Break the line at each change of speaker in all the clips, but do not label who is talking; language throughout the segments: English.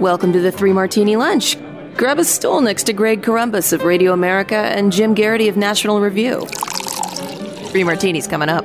Welcome to the Three Martini Lunch. Grab a stool next to Greg Corombos of Radio America and Jim Geraghty of National Review. Three martinis coming up.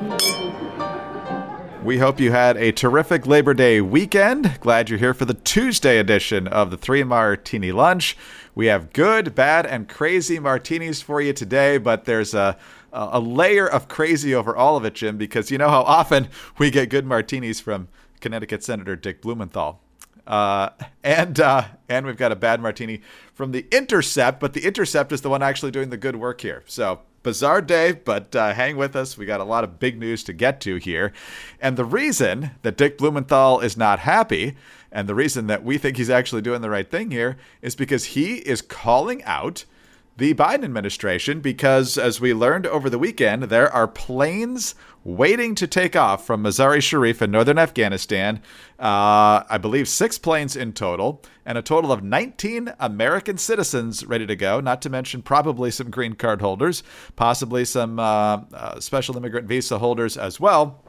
We hope you had a terrific Labor Day weekend. Glad you're here for the Tuesday edition of the Three Martini Lunch. We have good, bad, and crazy martinis for you today, but there's a a layer of crazy over all of it, Jim, because you know how often we get good martinis from Connecticut Senator Dick Blumenthal. Uh, and uh, and we've got a bad martini from the Intercept, but the Intercept is the one actually doing the good work here. So bizarre day, but uh, hang with us. We got a lot of big news to get to here, and the reason that Dick Blumenthal is not happy, and the reason that we think he's actually doing the right thing here, is because he is calling out the Biden administration because, as we learned over the weekend, there are planes waiting to take off from Mazar-e Sharif in northern Afghanistan. Uh, I believe six planes in total, and a total of 19 American citizens ready to go, not to mention probably some green card holders, possibly some uh, uh, special immigrant visa holders as well.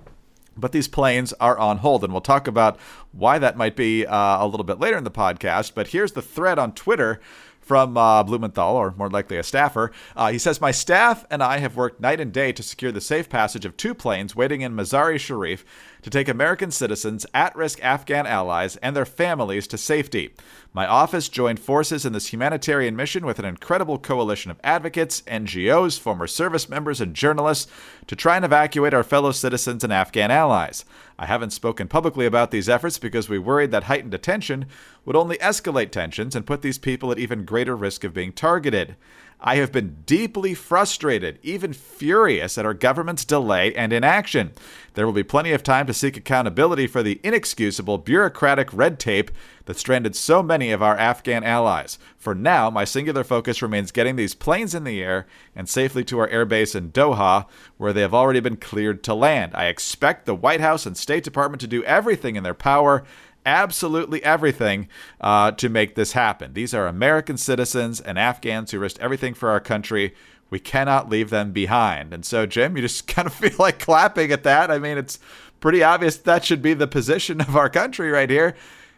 But these planes are on hold, and we'll talk about why that might be uh, a little bit later in the podcast. But here's the thread on Twitter from uh, Blumenthal, or more likely a staffer. Uh, he says, My staff and I have worked night and day to secure the safe passage of two planes waiting in Mazar-e Sharif to take American citizens, at risk Afghan allies, and their families to safety. My office joined forces in this humanitarian mission with an incredible coalition of advocates, NGOs, former service members, and journalists to try and evacuate our fellow citizens and Afghan allies. I haven't spoken publicly about these efforts because we worried that heightened attention would only escalate tensions and put these people at even greater risk of being targeted. I have been deeply frustrated, even furious, at our government's delay and inaction. There will be plenty of time to seek accountability for the inexcusable bureaucratic red tape that stranded so many of our Afghan allies. For now, my singular focus remains getting these planes in the air and safely to our airbase in Doha, where they have already been cleared to land. I expect the White House and State Department to do everything in their power absolutely everything uh, to make this happen. These are American citizens and Afghans who risked everything for our country. We cannot leave them behind. And so, Jim, you just kind of feel like clapping at that. I mean, it's pretty obvious that should be the position of our country right here.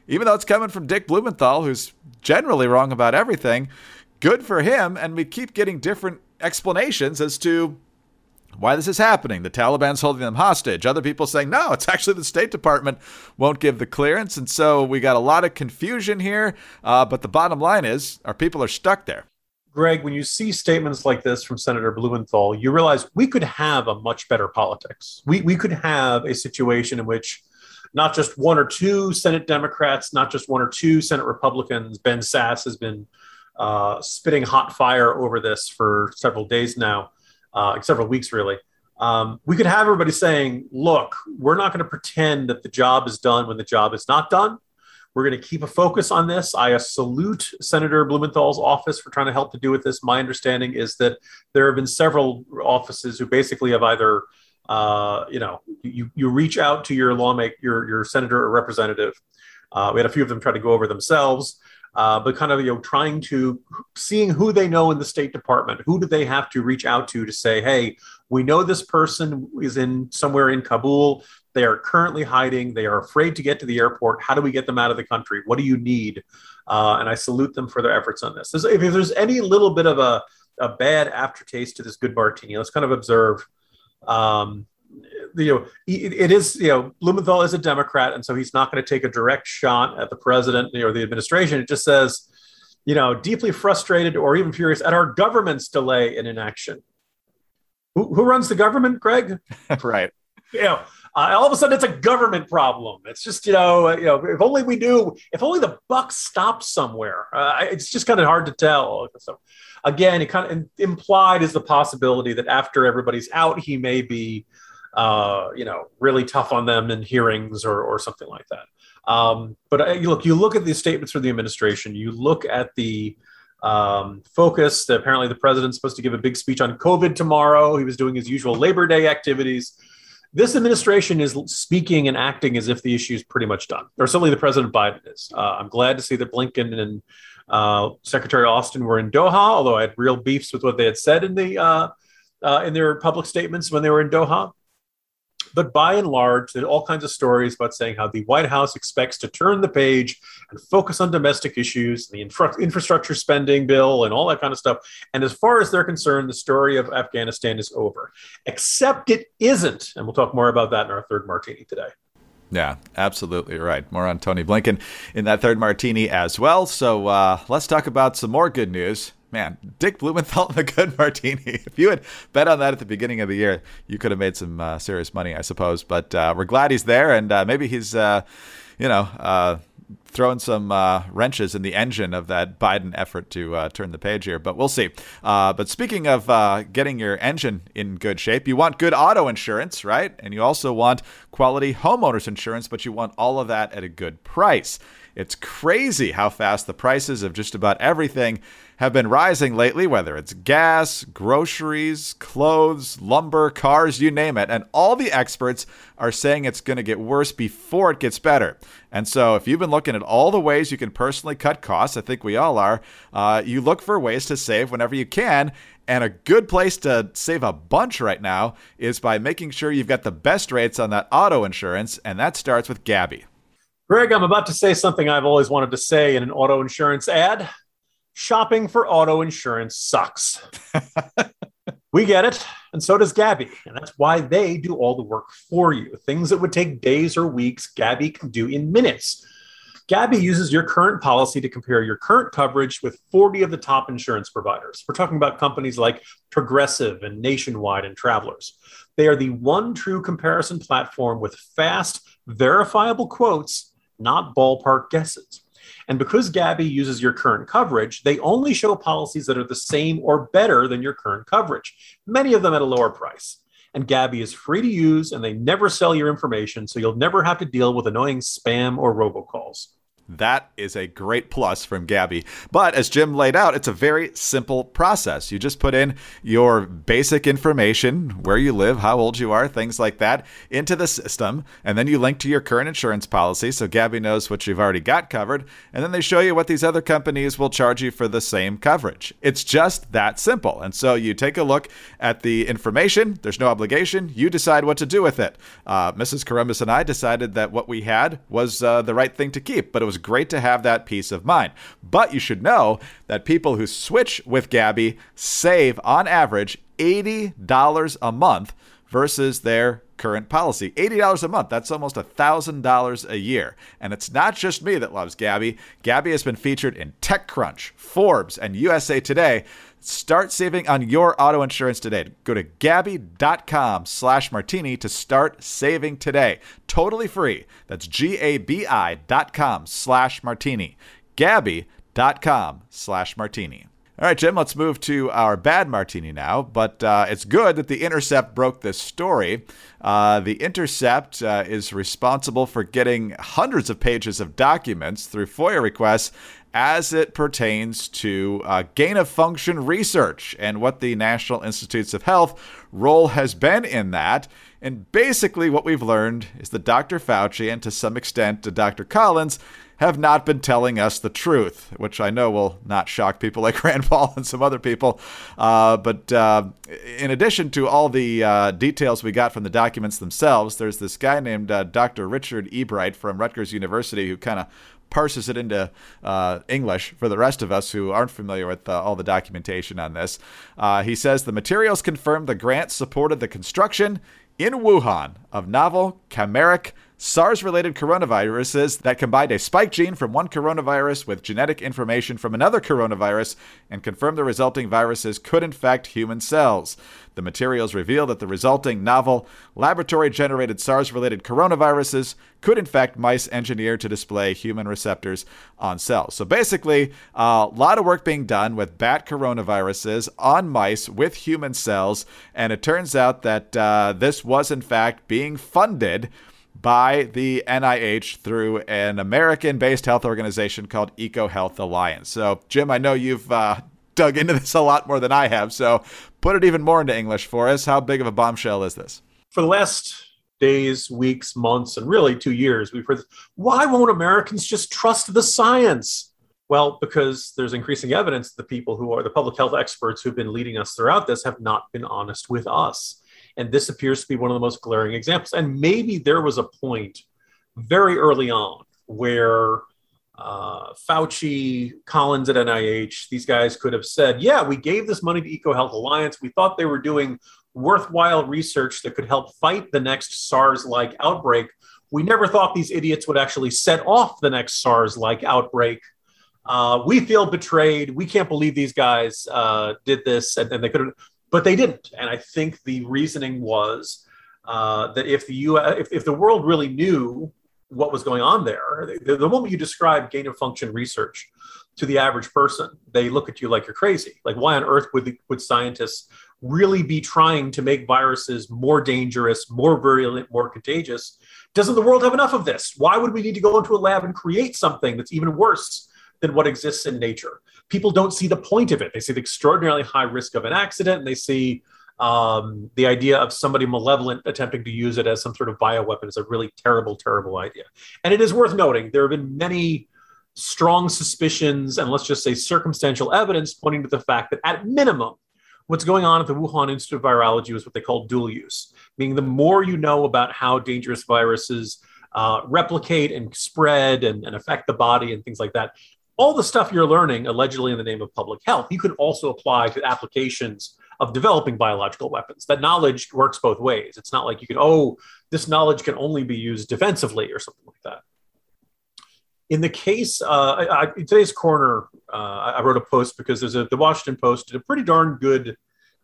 Even though it's coming from Dick Blumenthal, who's generally wrong about everything, good for him. And we keep getting different explanations as to why this is happening. The Taliban's holding them hostage. Other people saying, no, it's actually the State Department won't give the clearance. And so we got a lot of confusion here. Uh, but the bottom line is, our people are stuck there.
Greg, when you see statements like this from Senator Blumenthal, you realize we could have a much better politics. We, we could have a situation in which not just one or two Senate Democrats, not just one or two Senate Republicans, Ben Sasse has been uh, spitting hot fire over this for several days now uh, several weeks really. Um, we could have everybody saying, look, we're not going to pretend that the job is done when the job is not done. We're going to keep a focus on this. I salute Senator Blumenthal's office for trying to help to do with this. My understanding is that there have been several offices who basically have either, uh, you know, you, you reach out to your lawmaker, your, your senator or representative. Uh, we had a few of them try to go over themselves uh, but kind of you know trying to seeing who they know in the State Department, who do they have to reach out to to say, hey, we know this person is in somewhere in Kabul. They are currently hiding. They are afraid to get to the airport. How do we get them out of the country? What do you need? Uh, and I salute them for their efforts on this. if, there's any little bit of a, a bad aftertaste to this good martini, let's kind of observe. Um, you know, it is, you know, Blumenthal is a Democrat, and so he's not going to take a direct shot at the president or the administration. It just says, you know, deeply frustrated or even furious at our government's delay in inaction. Who, who runs the government, Greg?
right.
You know, uh, all of a sudden it's a government problem. It's just you know, you know, if only we knew, if only the buck stopped somewhere. Uh, it's just kind of hard to tell. So, again, it kind of implied is the possibility that after everybody's out, he may be uh, you know, really tough on them in hearings or, or something like that. Um, but you look, you look at the statements from the administration, you look at the um, focus. Apparently, the president's supposed to give a big speech on COVID tomorrow. He was doing his usual Labor Day activities. This administration is speaking and acting as if the issue is pretty much done, or certainly the President Biden is. Uh, I'm glad to see that Blinken and uh, Secretary Austin were in Doha, although I had real beefs with what they had said in the uh, uh in their public statements when they were in Doha. But by and large, there's all kinds of stories about saying how the White House expects to turn the page and focus on domestic issues, the infra- infrastructure spending bill, and all that kind of stuff. And as far as they're concerned, the story of Afghanistan is over. Except it isn't. And we'll talk more about that in our third martini today.
Yeah, absolutely right. More on Tony Blinken in that third martini as well. So uh, let's talk about some more good news man, Dick Blumenthal and the good martini. If you had bet on that at the beginning of the year, you could have made some uh, serious money, I suppose. But uh, we're glad he's there, and uh, maybe he's, uh, you know, uh, throwing some uh, wrenches in the engine of that Biden effort to turn the page here. But we'll see. but speaking of getting your engine in good shape, you want good auto insurance, right? And you also want quality homeowners insurance, but you want all of that at a good price. It's crazy how fast the prices of just about everything have been rising lately, whether it's gas, groceries, clothes, lumber, cars, you name it. And all the experts are saying it's going to get worse before it gets better. And so, if you've been looking at all the ways you can personally cut costs, I think we all are, uh, you look for ways to save whenever you can. And a good place to save a bunch right now is by making sure you've got the best rates on that auto insurance, and that starts with Gabi.
Greg, I'm about to say something I've always wanted to say in an auto insurance ad shopping for auto insurance sucks. we get it, and so does Gabi. And that's why they do all the work for you. Things that would take days or weeks, Gabi can do in minutes. Gabi uses your current policy to compare your current coverage with 40 of the top insurance providers. We're talking about companies like Progressive and Nationwide and Travelers. They are the one true comparison platform with fast, verifiable quotes, not ballpark guesses. And because Gabi uses your current coverage, they only show policies that are the same or better than your current coverage, many of them at a lower price. And Gabi is free to use and they never sell your information, so you'll never have to deal with annoying spam or robocalls.
That is a great plus from Gabi. But as Jim laid out, it's a very simple process. You just put in your basic information, where you live, how old you are, things like that, into the system, and then you link to your current insurance policy so Gabi knows what you've already got covered, and then they show you what these other companies will charge you for the same coverage. It's just that simple. And so you take a look at the information, there's no obligation, you decide what to do with it. Uh, Mrs. Corombos and I decided that what we had was uh, the right thing to keep, but it was great to have that peace of mind. But you should know that people who switch with Gabi save on average $80 a month versus their current policy. $80 a month. That's almost $1,000 a year. And it's not just me that loves Gabi. Gabi has been featured in TechCrunch, Forbes, and USA Today. Start saving on your auto insurance today. Go to Gabi.com slash martini to start saving today. Totally free. That's G-A-B-I dot com slash martini. Gabi.com slash martini. All right, Jim, let's move to our bad martini now. But uh, it's good that The Intercept broke this story. Uh, the Intercept uh, is responsible for getting hundreds of pages of documents through FOIA requests as it pertains to uh, gain of function research and what the National Institutes of Health role has been in that. And basically, what we've learned is that Dr. Fauci and to some extent Dr. Collins have not been telling us the truth, which I know will not shock people like Rand Paul and some other people. Uh, but uh, in addition to all the uh, details we got from the documents themselves, there's this guy named uh, Dr. Richard Ebright from Rutgers University who kind of parses it into uh, English for the rest of us who aren't familiar with uh, all the documentation on this. Uh, he says the materials confirm the grant supported the construction in Wuhan of novel chimeric SARS related coronaviruses that combined a spike gene from one coronavirus with genetic information from another coronavirus and confirmed the resulting viruses could infect human cells. The materials reveal that the resulting novel, laboratory generated SARS related coronaviruses could infect mice engineered to display human receptors on cells. So basically, a lot of work being done with bat coronaviruses on mice with human cells, and it turns out that uh, this was in fact being funded by the NIH through an American based health organization called EcoHealth Alliance. So, Jim, I know you've uh, dug into this a lot more than I have. So, put it even more into English for us. How big of a bombshell is this?
For the last days, weeks, months, and really two years, we've heard why won't Americans just trust the science? Well, because there's increasing evidence the people who are the public health experts who've been leading us throughout this have not been honest with us. And this appears to be one of the most glaring examples. And maybe there was a point very early on where uh, Fauci, Collins at NIH, these guys could have said, yeah, we gave this money to EcoHealth Alliance. We thought they were doing worthwhile research that could help fight the next SARS like outbreak. We never thought these idiots would actually set off the next SARS like outbreak. Uh, we feel betrayed. We can't believe these guys uh, did this, and, and they could have but they didn't. And I think the reasoning was uh, that if the U.S. If, if the world really knew what was going on there, the, the moment you describe gain of function research to the average person, they look at you like you're crazy. Like, why on earth would the, would scientists really be trying to make viruses more dangerous, more virulent, more contagious? Doesn't the world have enough of this? Why would we need to go into a lab and create something that's even worse than what exists in nature? People don't see the point of it. They see the extraordinarily high risk of an accident, and they see um, the idea of somebody malevolent attempting to use it as some sort of bioweapon is a really terrible, terrible idea. And it is worth noting there have been many strong suspicions and let's just say circumstantial evidence pointing to the fact that at minimum, what's going on at the Wuhan Institute of Virology is what they call dual use, meaning the more you know about how dangerous viruses uh, replicate and spread and, and affect the body and things like that, all the stuff you're learning allegedly in the name of public health, you can also apply to applications of developing biological weapons. That knowledge works both ways. It's not like you can, oh, this knowledge can only be used defensively or something like that. In the case, uh, I, I, in today's corner, uh, I wrote a post because there's a, the Washington Post did a pretty darn good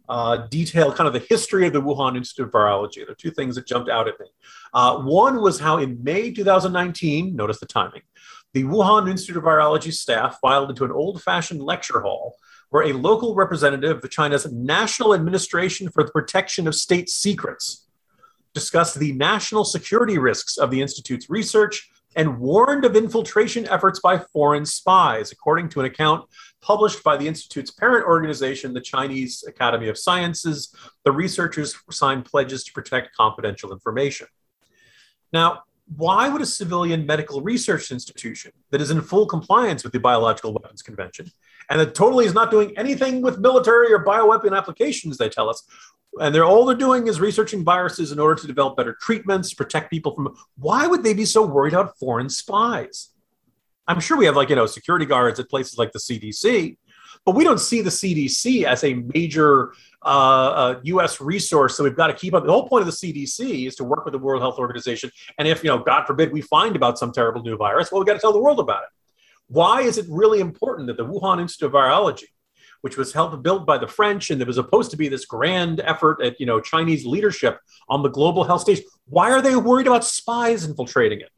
uh, detail, kind of the history of the Wuhan Institute of Virology. There are two things that jumped out at me. Uh, one was how in May 2019, notice the timing, the Wuhan Institute of Virology staff filed into an old fashioned lecture hall where a local representative of China's National Administration for the Protection of State Secrets discussed the national security risks of the Institute's research and warned of infiltration efforts by foreign spies, according to an account published by the Institute's parent organization, the Chinese Academy of Sciences. The researchers signed pledges to protect confidential information. Now, why would a civilian medical research institution that is in full compliance with the Biological Weapons Convention and that totally is not doing anything with military or bioweapon applications, they tell us, and they're all they're doing is researching viruses in order to develop better treatments, protect people from why would they be so worried about foreign spies? I'm sure we have like, you know, security guards at places like the CDC, but we don't see the CDC as a major uh, U.S. resource. So we've got to keep up. The whole point of the CDC is to work with the World Health Organization. And if you know, God forbid, we find about some terrible new virus, well, we've got to tell the world about it. Why is it really important that the Wuhan Institute of Virology, which was helped built by the French and there was supposed to be this grand effort at you know Chinese leadership on the global health stage, why are they worried about spies infiltrating it?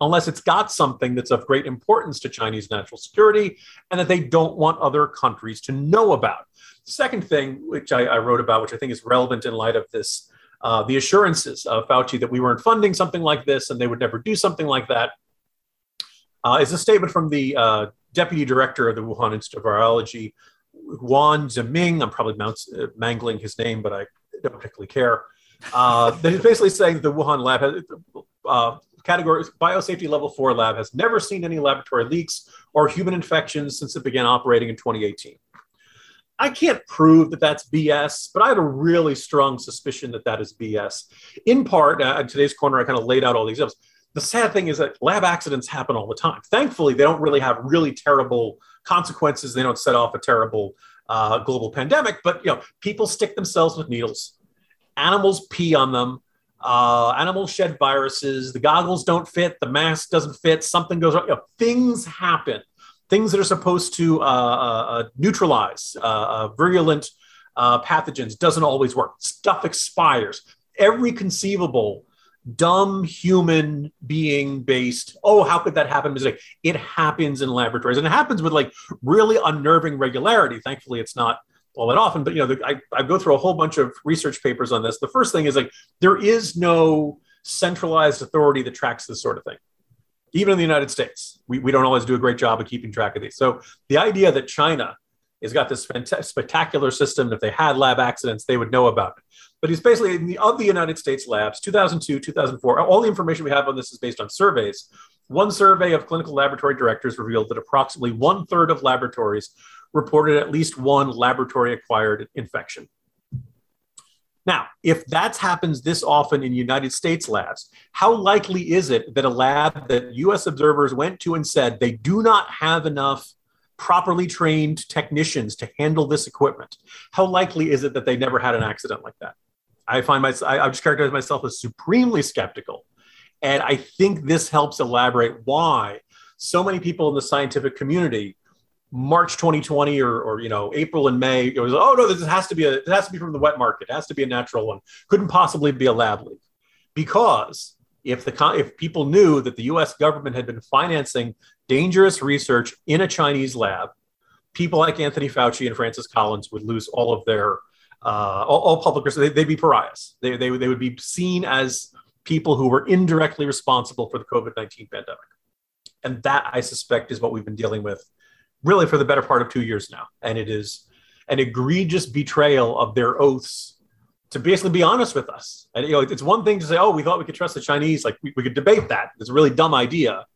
Unless it's got something that's of great importance to Chinese national security and that they don't want other countries to know about. The second thing, which I, I wrote about, which I think is relevant in light of this, uh, the assurances of Fauci that we weren't funding something like this and they would never do something like that, uh, is a statement from the uh, deputy director of the Wuhan Institute of Virology, Yuan Zhiming. I'm probably uh, mangling his name, but I don't particularly care. Uh, that he's basically saying the Wuhan lab has, category biosafety level four lab has never seen any laboratory leaks or human infections since it began operating in 2018. I can't prove that that's BS, but I have a really strong suspicion that that is BS. In part, uh, in today's corner, I kind of laid out all these steps. The sad thing is that lab accidents happen all the time. Thankfully, they don't really have really terrible consequences. They don't set off a terrible uh, global pandemic, but you know, people stick themselves with needles. Animals pee on them uh, animals shed viruses, the goggles don't fit, the mask doesn't fit, something goes wrong. You know, things happen. Things that are supposed to uh, uh, uh neutralize uh, virulent pathogens doesn't always work. Stuff expires. Every conceivable dumb human being based oh how could that happen mistake it happens in laboratories and it happens with like really unnerving regularity thankfully it's not all that often but you know the, I, I go through a whole bunch of research papers on this the first thing is like there is no centralized authority that tracks this sort of thing even in the united states we, we don't always do a great job of keeping track of these so the idea that china has got this spectacular system if they had lab accidents they would know about it but he's basically the, of the United States labs, 2002, 2004. All the information we have on this is based on surveys. One survey of clinical laboratory directors revealed that approximately one third of laboratories reported at least one laboratory acquired infection. Now, if that happens this often in United States labs, how likely is it that a lab that US observers went to and said they do not have enough properly trained technicians to handle this equipment, how likely is it that they never had an accident like that? I find myself, I, just characterize myself as supremely skeptical. And I think this helps elaborate why so many people in the scientific community, March 2020 or, or you know April and May, it was oh no, this has to be a it has to be from the wet market, it has to be a natural one, couldn't possibly be a lab leak, because if the if people knew that the U.S. government had been financing dangerous research in a Chinese lab, people like Anthony Fauci and Francis Collins would lose all of their uh, all, all, public they, would be pariahs. They, they, they would be seen as people who were indirectly responsible for the COVID 19 pandemic. And that, I suspect, is what we've been dealing with really for the better part of two years now. And it is an egregious betrayal of their oaths to basically be honest with us. And you know, it's one thing to say, "Oh, we thought we could trust the Chinese." Like we, we could debate that. It's a really dumb idea.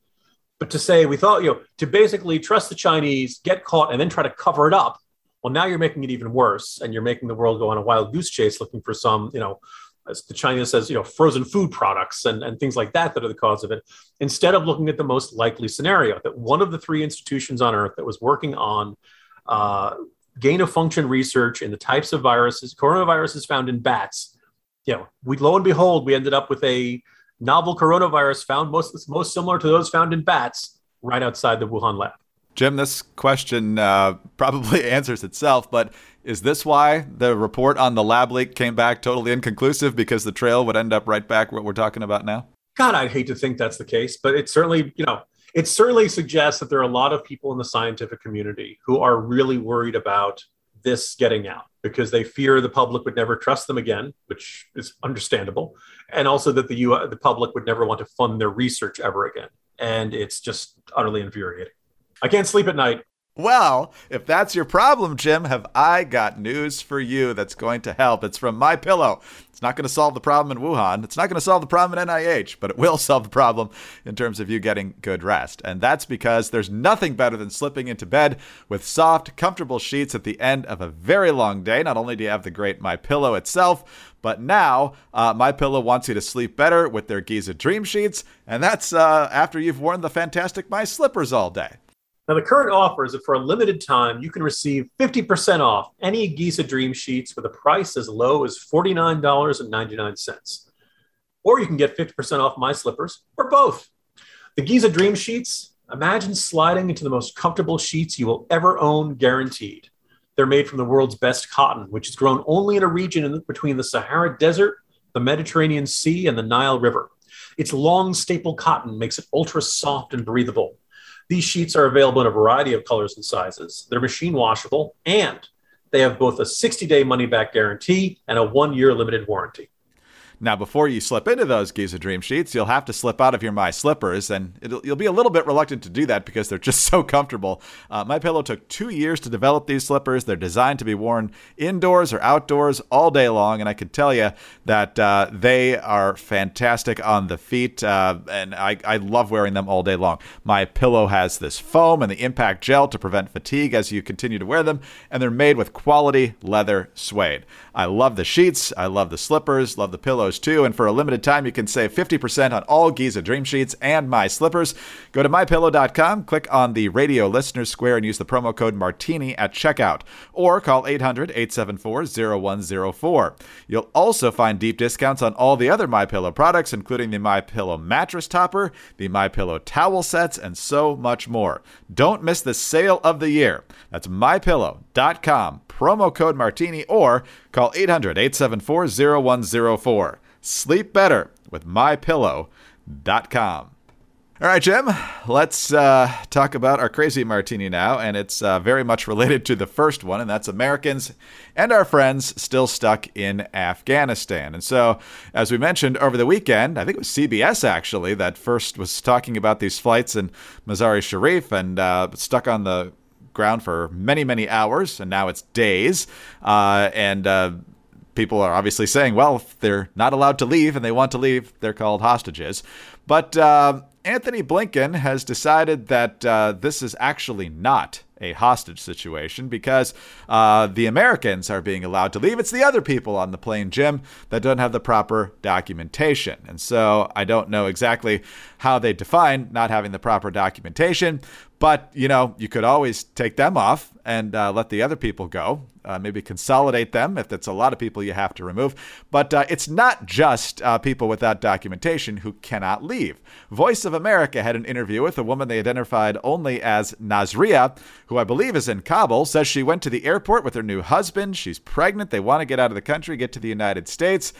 But to say we thought, you know, to basically trust the Chinese, get caught, and then try to cover it up well, now you're making it even worse, and you're making the world go on a wild goose chase looking for some, you know, as the China says, you know, frozen food products and, and things like that that are the cause of it, instead of looking at the most likely scenario that one of the three institutions on Earth that was working on uh, gain of function research in the types of viruses, coronaviruses found in bats, you know, we lo and behold, we ended up with a novel coronavirus found most most similar to those found in bats right outside the Wuhan lab.
Jim, this question uh, probably answers itself, but is this why the report on the lab leak came back totally inconclusive because the trail would end up right back what we're talking about now?
God, I'd hate to think that's the case, but it certainly, you know, it certainly suggests that there are a lot of people in the scientific community who are really worried about this getting out because they fear the public would never trust them again, which is understandable, and also that the U- the public would never want to fund their research ever again, and it's just utterly infuriating. I can't sleep at night.
Well, if that's your problem, Jim, have I got news for you that's going to help. It's from My Pillow. It's not going to solve the problem in Wuhan. It's not going to solve the problem in NIH, but it will solve the problem in terms of you getting good rest. And that's because there's nothing better than slipping into bed with soft, comfortable sheets at the end of a very long day. Not only do you have the great My Pillow itself, but now uh, My Pillow wants you to sleep better with their Giza Dream Sheets, and that's uh, after you've worn the fantastic My Slippers all day.
Now, the current offer is that for a limited time, you can receive 50% off any Giza Dream Sheets with a price as low as $49.99. Or you can get 50% off my slippers, or both. The Giza Dream Sheets, imagine sliding into the most comfortable sheets you will ever own, guaranteed. They're made from the world's best cotton, which is grown only in a region in between the Sahara Desert, the Mediterranean Sea, and the Nile River. Its long staple cotton makes it ultra soft and breathable. These sheets are available in a variety of colors and sizes. They're machine washable and they have both a 60 day money back guarantee and a one year limited warranty.
Now, before you slip into those Giza Dream Sheets, you'll have to slip out of your My Slippers, and you'll be a little bit reluctant to do that because they're just so comfortable. Uh, my Pillow took two years to develop these slippers. They're designed to be worn indoors or outdoors all day long, and I can tell you that uh, they are fantastic on the feet, uh, and I, I love wearing them all day long. My Pillow has this foam and the impact gel to prevent fatigue as you continue to wear them, and they're made with quality leather suede. I love the sheets, I love the slippers, love the pillows too. And for a limited time, you can save 50% on all Giza Dream Sheets and My Slippers. Go to mypillow.com, click on the radio listener square, and use the promo code Martini at checkout. Or call 800 874 0104. You'll also find deep discounts on all the other My Pillow products, including the My Pillow mattress topper, the My Pillow towel sets, and so much more. Don't miss the sale of the year. That's mypillow.com, promo code Martini, or call 800 874 0104. Sleep better with mypillow.com. All right, Jim, let's uh, talk about our crazy martini now. And it's uh, very much related to the first one, and that's Americans and our friends still stuck in Afghanistan. And so, as we mentioned over the weekend, I think it was CBS actually that first was talking about these flights in Mazar-e Sharif and uh, stuck on the ground for many, many hours, and now it's days. Uh, and uh, people are obviously saying, well, if they're not allowed to leave and they want to leave, they're called hostages. But uh, Antony Blinken has decided that uh, this is actually not a hostage situation because uh, the Americans are being allowed to leave. It's the other people on the plane, Jim, that don't have the proper documentation. And so I don't know exactly how they define not having the proper documentation, but, you know, you could always take them off and uh, let the other people go. Uh, maybe consolidate them if it's a lot of people you have to remove. But uh, it's not just uh, people without documentation who cannot leave. Voice of America had an interview with a woman they identified only as Nazria, who I believe is in Kabul, says she went to the airport with her new husband. She's pregnant. They want to get out of the country, get to the United States.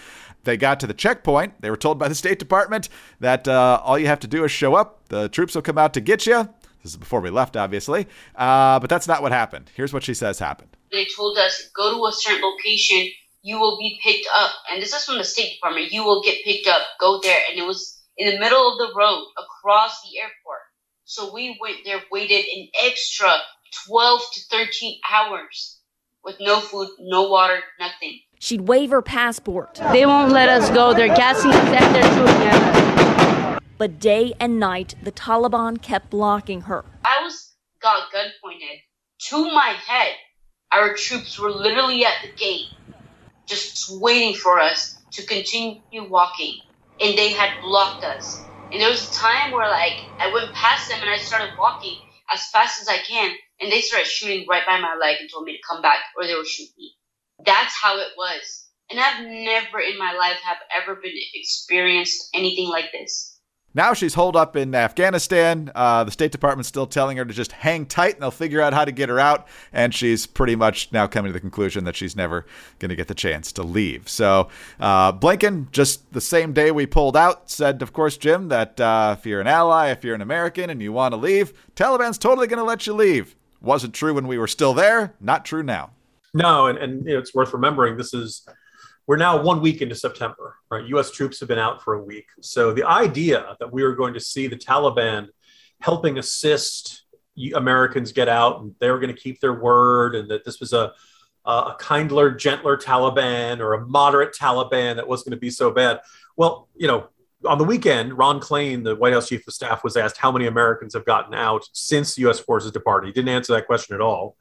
They got to the checkpoint. They were told by the State Department that uh, all you have to do is show up. The troops will come out to get you. This is before we left, obviously. Uh, but that's not what happened. Here's what she says happened.
They told us, go to a certain location, you will be picked up. And this is from the State Department. You will get picked up. Go there. And it was in the middle of the road across the airport. So we went there, waited an extra 12 to 13 hours with no food, no water, nothing.
She'd wave her passport.
They won't let us go. They're gassing us and they're shooting at us.
But day and night, the Taliban kept blocking her.
I was got gun pointed to my head. Our troops were literally at the gate, just waiting for us to continue walking, and they had blocked us. And there was a time where, like, I went past them and I started walking as fast as I can, and they started shooting right by my leg and told me to come back or they will shoot me. That's how it was. And I've never in my life have ever been experienced anything like this.
Now she's holed up in Afghanistan. Uh, the State Department's still telling her to just hang tight and they'll figure out how to get her out. And she's pretty much now coming to the conclusion that she's never going to get the chance to leave. So uh, Blinken, just the same day we pulled out, said, of course, Jim, that uh, if you're an ally, if you're an American and you want to leave, Taliban's totally going to let you leave. Wasn't true when we were still there, not true now.
No, and, and you know, it's worth remembering this is we're now one week into September, right? US troops have been out for a week. So the idea that we were going to see the Taliban helping assist Americans get out and they were going to keep their word and that this was a, a kindler, gentler Taliban or a moderate Taliban that wasn't going to be so bad. Well, you know, on the weekend, Ron Klain, the White House chief of staff, was asked how many Americans have gotten out since U.S. forces departed. He didn't answer that question at all.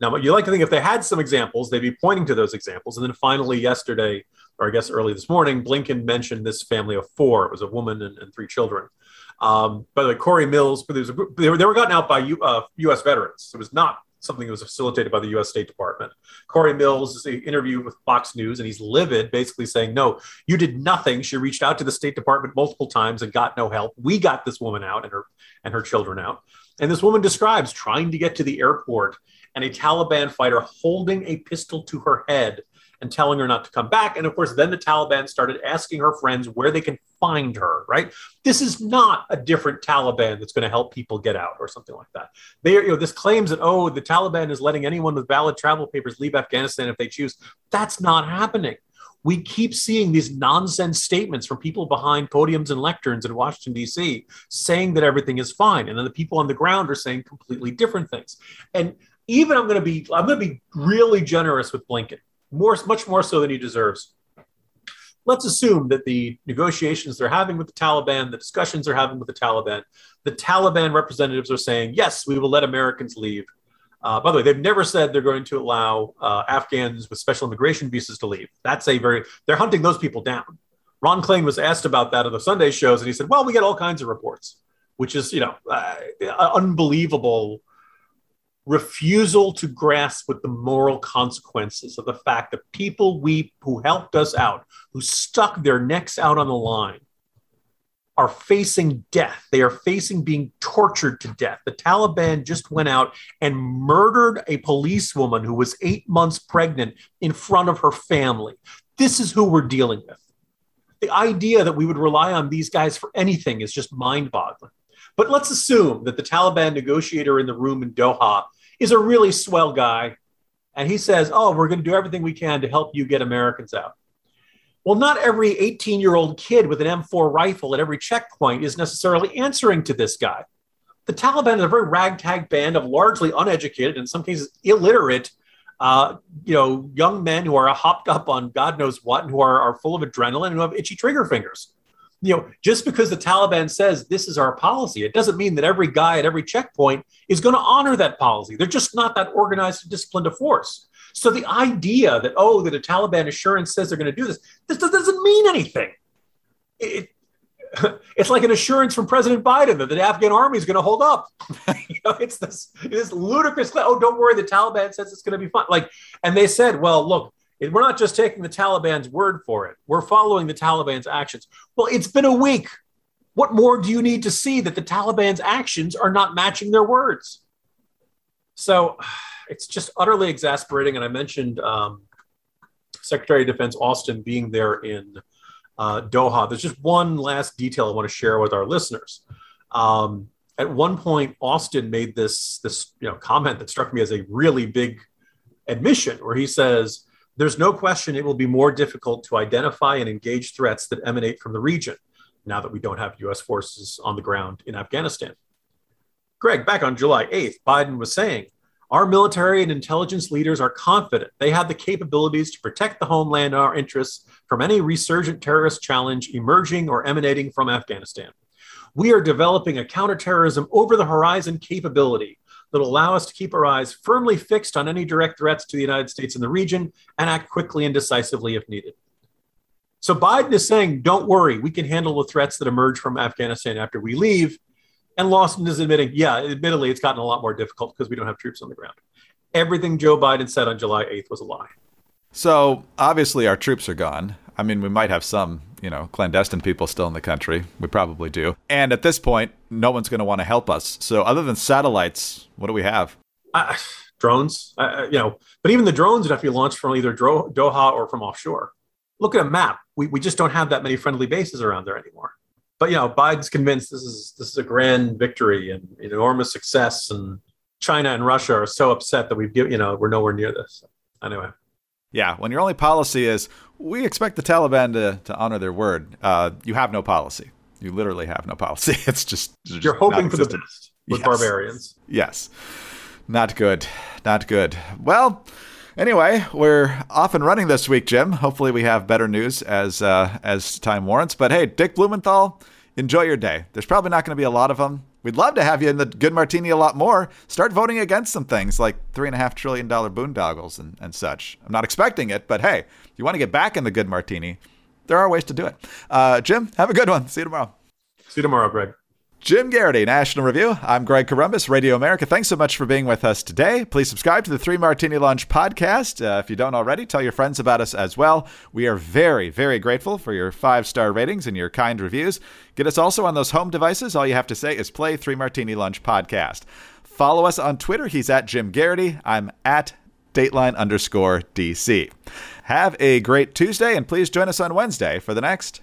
Now, you like to think if they had some examples, they'd be pointing to those examples. And then finally, yesterday, or I guess early this morning, Blinken mentioned this family of four. It was a woman and, and three children. Um, by the way, Corey Mills, a, they, were, they were gotten out by U, uh, U.S. veterans. It was not something that was facilitated by the U.S. State Department. Corey Mills is an interview with Fox News, and he's livid, basically saying, "No, you did nothing. She reached out to the State Department multiple times and got no help. We got this woman out and her and her children out." And this woman describes trying to get to the airport and a Taliban fighter holding a pistol to her head and telling her not to come back. And of course, then the Taliban started asking her friends where they can find her, right? This is not a different Taliban that's going to help people get out or something like that. They are, you know, this claims that, oh, the Taliban is letting anyone with valid travel papers leave Afghanistan if they choose. That's not happening. We keep seeing these nonsense statements from people behind podiums and lecterns in Washington, D.C., saying that everything is fine. And then the people on the ground are saying completely different things. And even I'm going to be I'm going to be really generous with Blinken, more much more so than he deserves. Let's assume that the negotiations they're having with the Taliban, the discussions they're having with the Taliban, the Taliban representatives are saying, yes, we will let Americans leave. Uh, by the way, they've never said they're going to allow uh, Afghans with special immigration visas to leave. That's a very, they're hunting those people down. Ron Klain was asked about that on the Sunday shows, and he said, "Well, we get all kinds of reports," which is, you know, uh, unbelievable refusal to grasp with the moral consequences of the fact that people we who helped us out, who stuck their necks out on the line, are facing death. They are facing being tortured to death. The Taliban just went out and murdered a policewoman who was eight months pregnant in front of her family. This is who we're dealing with. The idea that we would rely on these guys for anything is just mind boggling. But let's assume that the Taliban negotiator in the room in Doha is a really swell guy. And he says, Oh, we're going to do everything we can to help you get Americans out. Well, not every 18 year old kid with an M4 rifle at every checkpoint is necessarily answering to this guy. The Taliban is a very ragtag band of largely uneducated, in some cases illiterate, uh, you know, young men who are hopped up on God knows what and who are, are full of adrenaline and who have itchy trigger fingers. You know, just because the Taliban says this is our policy, it doesn't mean that every guy at every checkpoint is going to honor that policy. They're just not that organized and disciplined a force. So the idea that, oh, that a Taliban assurance says they're going to do this, this doesn't mean anything. It, it's like an assurance from President Biden that the Afghan army is going to hold up. you know, it's this, this ludicrous. Oh, don't worry, the Taliban says it's going to be fine. Like, and they said, well, look, we're not just taking the Taliban's word for it. We're following the Taliban's actions. Well, it's been a week. What more do you need to see that the Taliban's actions are not matching their words? So it's just utterly exasperating. And I mentioned um, Secretary of Defense Austin being there in uh, Doha. There's just one last detail I want to share with our listeners. Um, at one point, Austin made this this you know comment that struck me as a really big admission, where he says, "There's no question it will be more difficult to identify and engage threats that emanate from the region." Now that we don't have U.S. forces on the ground in Afghanistan. Greg, back on July 8th, Biden was saying, our military and intelligence leaders are confident they have the capabilities to protect the homeland and our interests from any resurgent terrorist challenge emerging or emanating from Afghanistan. We are developing a counterterrorism over the horizon capability that will allow us to keep our eyes firmly fixed on any direct threats to the United States in the region and act quickly and decisively if needed. So Biden is saying, don't worry, we can handle the threats that emerge from Afghanistan after we leave. And Austin is admitting, yeah, admittedly, it's gotten a lot more difficult because we don't have troops on the ground. Everything Joe Biden said on July 8th was a lie.
So obviously, our troops are gone. I mean, we might have some, you know, clandestine people still in the country. We probably do. And at this point, no one's going to want to help us. So other than satellites, what do we have?
Uh, drones, uh, you know, but even the drones would have to be launched from either Doha or from offshore. Look at a map. We, we just don't have that many friendly bases around there anymore but you know, Biden's convinced this is this is a grand victory and an enormous success, and China and Russia are so upset that we've given, you know, we're nowhere near this. Anyway.
Yeah, when your only policy is we expect the Taliban to, to honor their word, uh, you have no policy. You literally have no policy. It's just,
it's just you're hoping for the best with yes. barbarians.
Yes, not good, not good. Well, Anyway, we're off and running this week, Jim. Hopefully, we have better news as uh, as time warrants. But hey, Dick Blumenthal, enjoy your day. There's probably not going to be a lot of them. We'd love to have you in the Good Martini a lot more. Start voting against some things like three and a half trillion dollar boondoggles and, and such. I'm not expecting it, but hey, if you want to get back in the Good Martini, there are ways to do it. Uh, Jim, have a good one. See you tomorrow.
See you tomorrow, Greg.
Jim Geraghty, National Review. I'm Greg Corombos, Radio America. Thanks so much for being with us today. Please subscribe to the Three Martini Lunch podcast. Uh, if you don't already, tell your friends about us as well. We are very, very grateful for your five star ratings and your kind reviews. Get us also on those home devices. All you have to say is play Three Martini Lunch podcast. Follow us on Twitter. He's at Jim Geraghty. I'm at Dateline underscore DC. Have a great Tuesday, and please join us on Wednesday for the next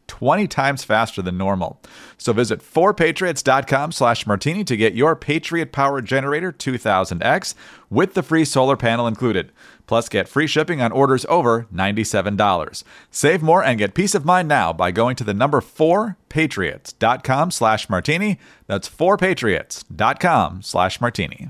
20 times faster than normal. So visit 4patriots.com slash martini to get your Patriot Power Generator 2000X with the free solar panel included. Plus, get free shipping on orders over $97. Save more and get peace of mind now by going to the number 4patriots.com slash martini. That's 4patriots.com slash martini.